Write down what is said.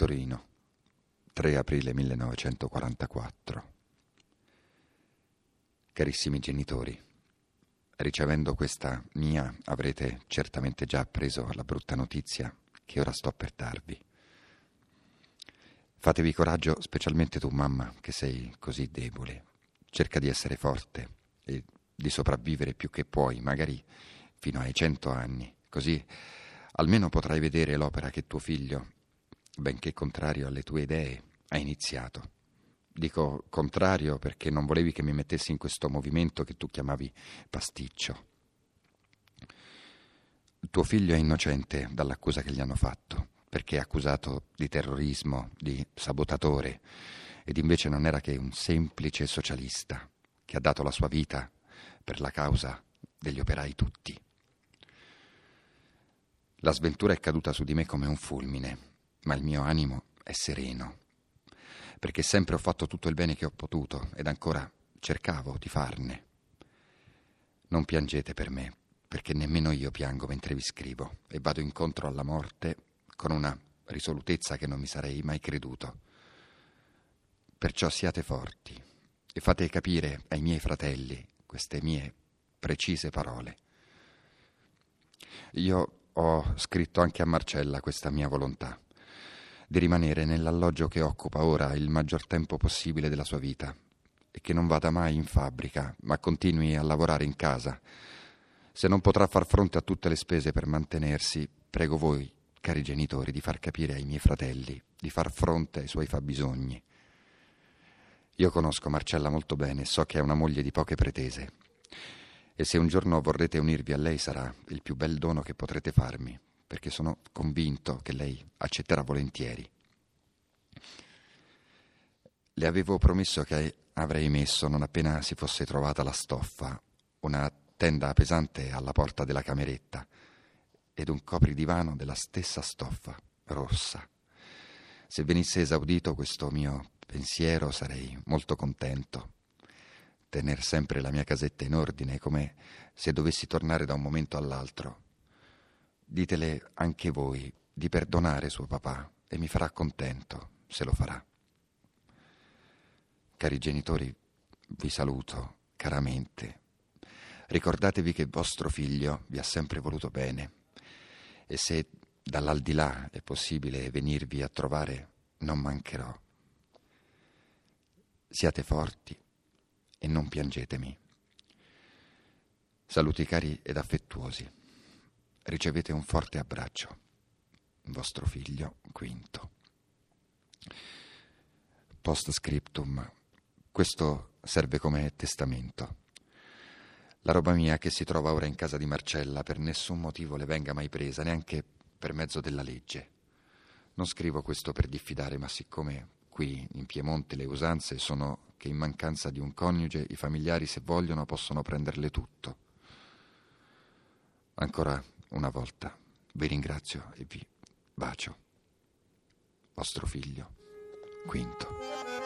Torino, 3 aprile 1944. Carissimi genitori, ricevendo questa mia avrete certamente già appreso la brutta notizia che ora sto per darvi. Fatevi coraggio, specialmente tu mamma, che sei così debole. Cerca di essere forte e di sopravvivere più che puoi, magari fino ai cento anni, così almeno potrai vedere l'opera che tuo figlio benché contrario alle tue idee, hai iniziato. Dico contrario perché non volevi che mi mettessi in questo movimento che tu chiamavi pasticcio. Tuo figlio è innocente dall'accusa che gli hanno fatto, perché è accusato di terrorismo, di sabotatore, ed invece non era che un semplice socialista che ha dato la sua vita per la causa degli operai tutti. La sventura è caduta su di me come un fulmine ma il mio animo è sereno, perché sempre ho fatto tutto il bene che ho potuto ed ancora cercavo di farne. Non piangete per me, perché nemmeno io piango mentre vi scrivo e vado incontro alla morte con una risolutezza che non mi sarei mai creduto. Perciò siate forti e fate capire ai miei fratelli queste mie precise parole. Io ho scritto anche a Marcella questa mia volontà di rimanere nell'alloggio che occupa ora il maggior tempo possibile della sua vita e che non vada mai in fabbrica, ma continui a lavorare in casa. Se non potrà far fronte a tutte le spese per mantenersi, prego voi, cari genitori, di far capire ai miei fratelli di far fronte ai suoi fabbisogni. Io conosco Marcella molto bene e so che è una moglie di poche pretese. E se un giorno vorrete unirvi a lei sarà il più bel dono che potrete farmi, perché sono convinto che lei accetterà volentieri. Le avevo promesso che avrei messo, non appena si fosse trovata la stoffa, una tenda pesante alla porta della cameretta ed un copridivano della stessa stoffa, rossa. Se venisse esaudito questo mio pensiero sarei molto contento. Tener sempre la mia casetta in ordine, come se dovessi tornare da un momento all'altro Ditele anche voi di perdonare suo papà e mi farà contento se lo farà. Cari genitori, vi saluto caramente. Ricordatevi che vostro figlio vi ha sempre voluto bene e se dall'aldilà è possibile venirvi a trovare, non mancherò. Siate forti e non piangetemi. Saluti cari ed affettuosi ricevete un forte abbraccio. Vostro figlio Quinto. Post scriptum. Questo serve come testamento. La roba mia che si trova ora in casa di Marcella per nessun motivo le venga mai presa, neanche per mezzo della legge. Non scrivo questo per diffidare, ma siccome qui in Piemonte le usanze sono che in mancanza di un coniuge i familiari, se vogliono, possono prenderle tutto. Ancora una volta vi ringrazio e vi bacio. Vostro figlio, Quinto.